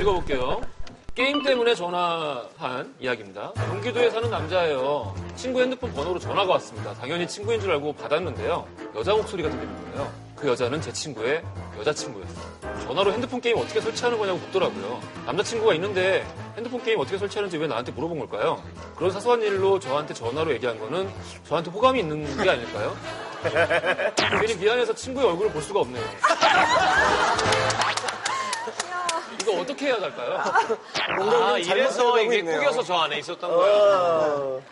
읽어볼게요. 게임 때문에 전화한 이야기입니다. 경기도에 사는 남자예요. 친구 핸드폰 번호로 전화가 왔습니다. 당연히 친구인 줄 알고 받았는데요. 여자 목소리가 들리는 거예요. 그 여자는 제 친구의 여자친구였어요. 전화로 핸드폰 게임 어떻게 설치하는 거냐고 묻더라고요. 남자친구가 있는데 핸드폰 게임 어떻게 설치하는지 왜 나한테 물어본 걸까요? 그런 사소한 일로 저한테 전화로 얘기한 거는 저한테 호감이 있는 게 아닐까요? 괜히 미안해서 친구의 얼굴을 볼 수가 없네요. 어떻게 해야 할까요? 뭔가 아, 이래서 이게. 꾸겨서 저 안에 있었던 거야. 어.